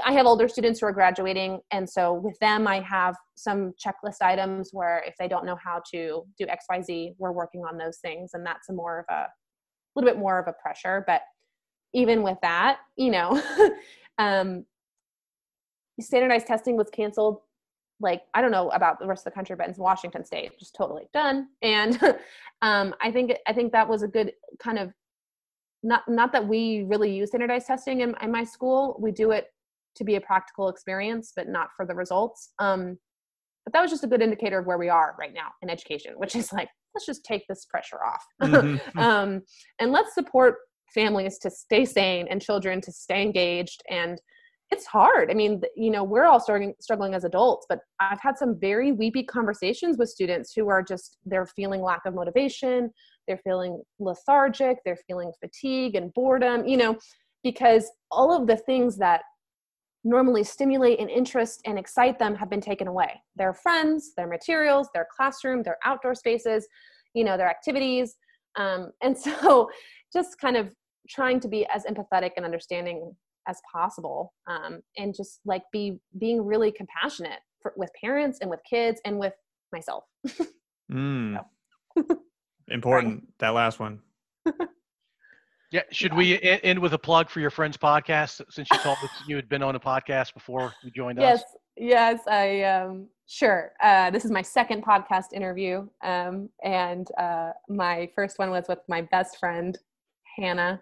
I have older students who are graduating and so with them i have some checklist items where if they don't know how to do xyz we're working on those things and that's a more of a little bit more of a pressure. But even with that you know um, standardized testing was canceled like i don't know about the rest of the country but in washington state just totally done. And um, i think i think that was a good kind of not not that we really use standardized testing in, in my school. We do it to be a practical experience but not for the results. Um, but that was just a good indicator of where we are right now in education which is like let's just take this pressure off. Mm-hmm. um, and let's support families to stay sane and children to stay engaged and it's hard. I mean, you know, we're all struggling struggling as adults, but I've had some very weepy conversations with students who are just they're feeling lack of motivation, they're feeling lethargic, they're feeling fatigue and boredom, you know, because all of the things that normally stimulate and interest and excite them have been taken away. Their friends, their materials, their classroom, their outdoor spaces, you know, their activities. Um, and so just kind of trying to be as empathetic and understanding as possible um, and just like be being really compassionate for, with parents and with kids and with myself mm. important that last one yeah should yeah. we end with a plug for your friend's podcast since you told us you had been on a podcast before you joined us? yes, us yes i um sure uh, this is my second podcast interview um, and uh, my first one was with my best friend Hannah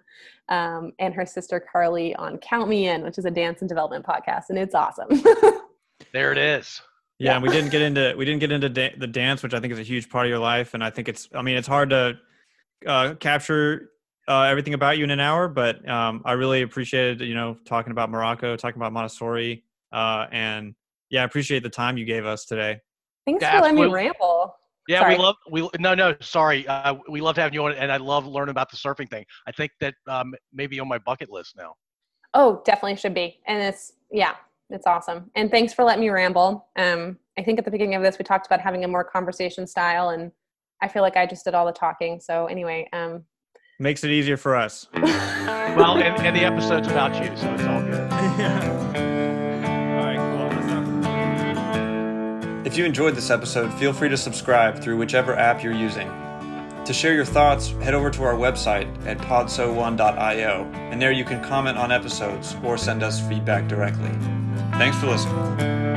um, and her sister Carly on Count Me In, which is a dance and development podcast, and it's awesome. there it is. Yeah, and we didn't get into we didn't get into da- the dance, which I think is a huge part of your life, and I think it's I mean it's hard to uh, capture uh, everything about you in an hour, but um, I really appreciated you know talking about Morocco, talking about Montessori, uh, and yeah, I appreciate the time you gave us today. Thanks yeah, for letting me ramble. Yeah, sorry. we love we no no sorry uh, we love having you on and I love learning about the surfing thing. I think that um, maybe on my bucket list now. Oh, definitely should be, and it's yeah, it's awesome. And thanks for letting me ramble. Um, I think at the beginning of this we talked about having a more conversation style, and I feel like I just did all the talking. So anyway, um, makes it easier for us. well, and, and the episode's about you, so it's all good. yeah. If you enjoyed this episode, feel free to subscribe through whichever app you're using. To share your thoughts, head over to our website at podso1.io, and there you can comment on episodes or send us feedback directly. Thanks for listening.